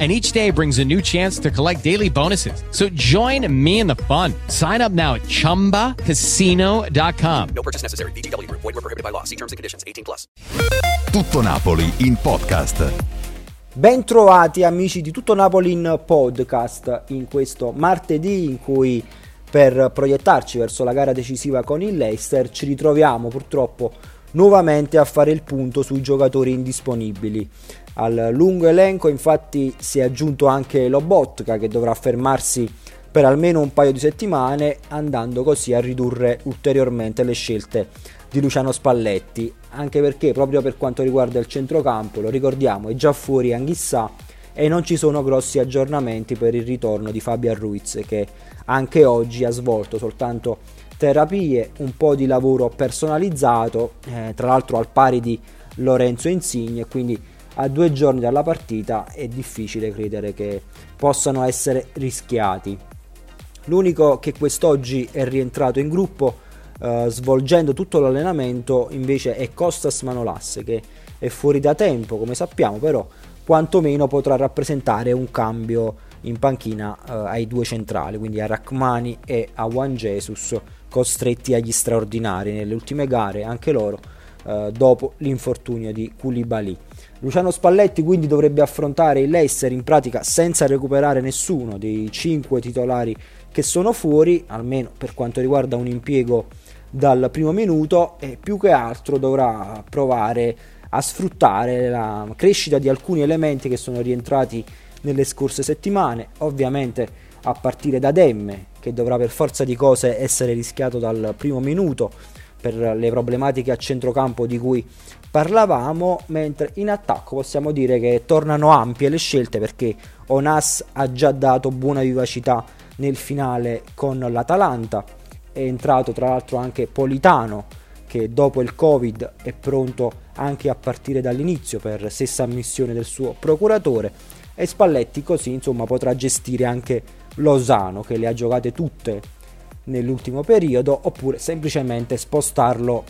And each day brings a new chance to collect daily bonuses. So join me in the fun. Sign up now at chumbacasino.com. No purchase necessary. BGW. Void were prohibited by law. See terms and conditions. 18 plus. Tutto Napoli in podcast. Bentrovati amici di Tutto Napoli in podcast in questo martedì in cui per proiettarci verso la gara decisiva con il Leicester ci ritroviamo purtroppo nuovamente a fare il punto sui giocatori indisponibili. Al lungo elenco. Infatti si è aggiunto anche Lobotka che dovrà fermarsi per almeno un paio di settimane andando così a ridurre ulteriormente le scelte di Luciano Spalletti. Anche perché proprio per quanto riguarda il centrocampo lo ricordiamo è già fuori Anghissà e non ci sono grossi aggiornamenti per il ritorno di Fabian Ruiz che anche oggi ha svolto soltanto terapie, un po' di lavoro personalizzato, eh, tra l'altro al pari di Lorenzo Insigne, quindi a due giorni dalla partita è difficile credere che possano essere rischiati. L'unico che quest'oggi è rientrato in gruppo eh, svolgendo tutto l'allenamento invece è Costas Manolas che è fuori da tempo come sappiamo però quantomeno potrà rappresentare un cambio in panchina eh, ai due centrali quindi a Rachmani e a Juan Jesus costretti agli straordinari nelle ultime gare anche loro eh, dopo l'infortunio di Koulibaly. Luciano Spalletti quindi dovrebbe affrontare il Leicester in pratica senza recuperare nessuno dei cinque titolari che sono fuori, almeno per quanto riguarda un impiego dal primo minuto e più che altro dovrà provare a sfruttare la crescita di alcuni elementi che sono rientrati nelle scorse settimane, ovviamente a partire da Demme che dovrà per forza di cose essere rischiato dal primo minuto per le problematiche a centrocampo di cui parlavamo, mentre in attacco possiamo dire che tornano ampie le scelte perché Onas ha già dato buona vivacità nel finale con l'Atalanta, è entrato tra l'altro anche Politano che dopo il Covid è pronto anche a partire dall'inizio per stessa ammissione del suo procuratore. E Spalletti così insomma potrà gestire anche Lozano che le ha giocate tutte nell'ultimo periodo oppure semplicemente spostarlo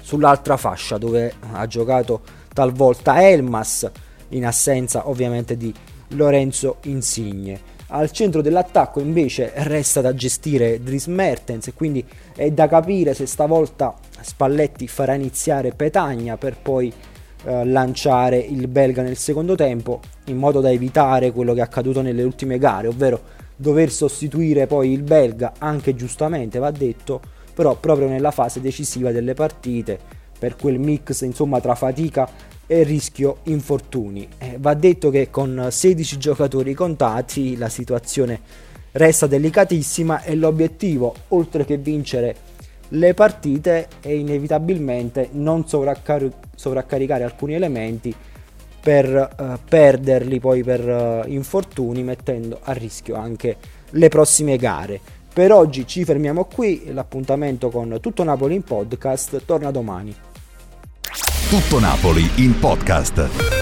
sull'altra fascia dove ha giocato talvolta Elmas in assenza ovviamente di Lorenzo Insigne. Al centro dell'attacco invece resta da gestire Dries Mertens e quindi è da capire se stavolta Spalletti farà iniziare Petagna per poi eh, lanciare il belga nel secondo tempo in modo da evitare quello che è accaduto nelle ultime gare, ovvero dover sostituire poi il belga, anche giustamente va detto, però proprio nella fase decisiva delle partite, per quel mix insomma tra fatica e rischio infortuni. Eh, va detto che con 16 giocatori contati la situazione resta delicatissima e l'obiettivo, oltre che vincere le partite, è inevitabilmente non sovraccar- sovraccaricare alcuni elementi per uh, perderli poi per uh, infortuni mettendo a rischio anche le prossime gare. Per oggi ci fermiamo qui, l'appuntamento con Tutto Napoli in podcast torna domani. Tutto Napoli in podcast.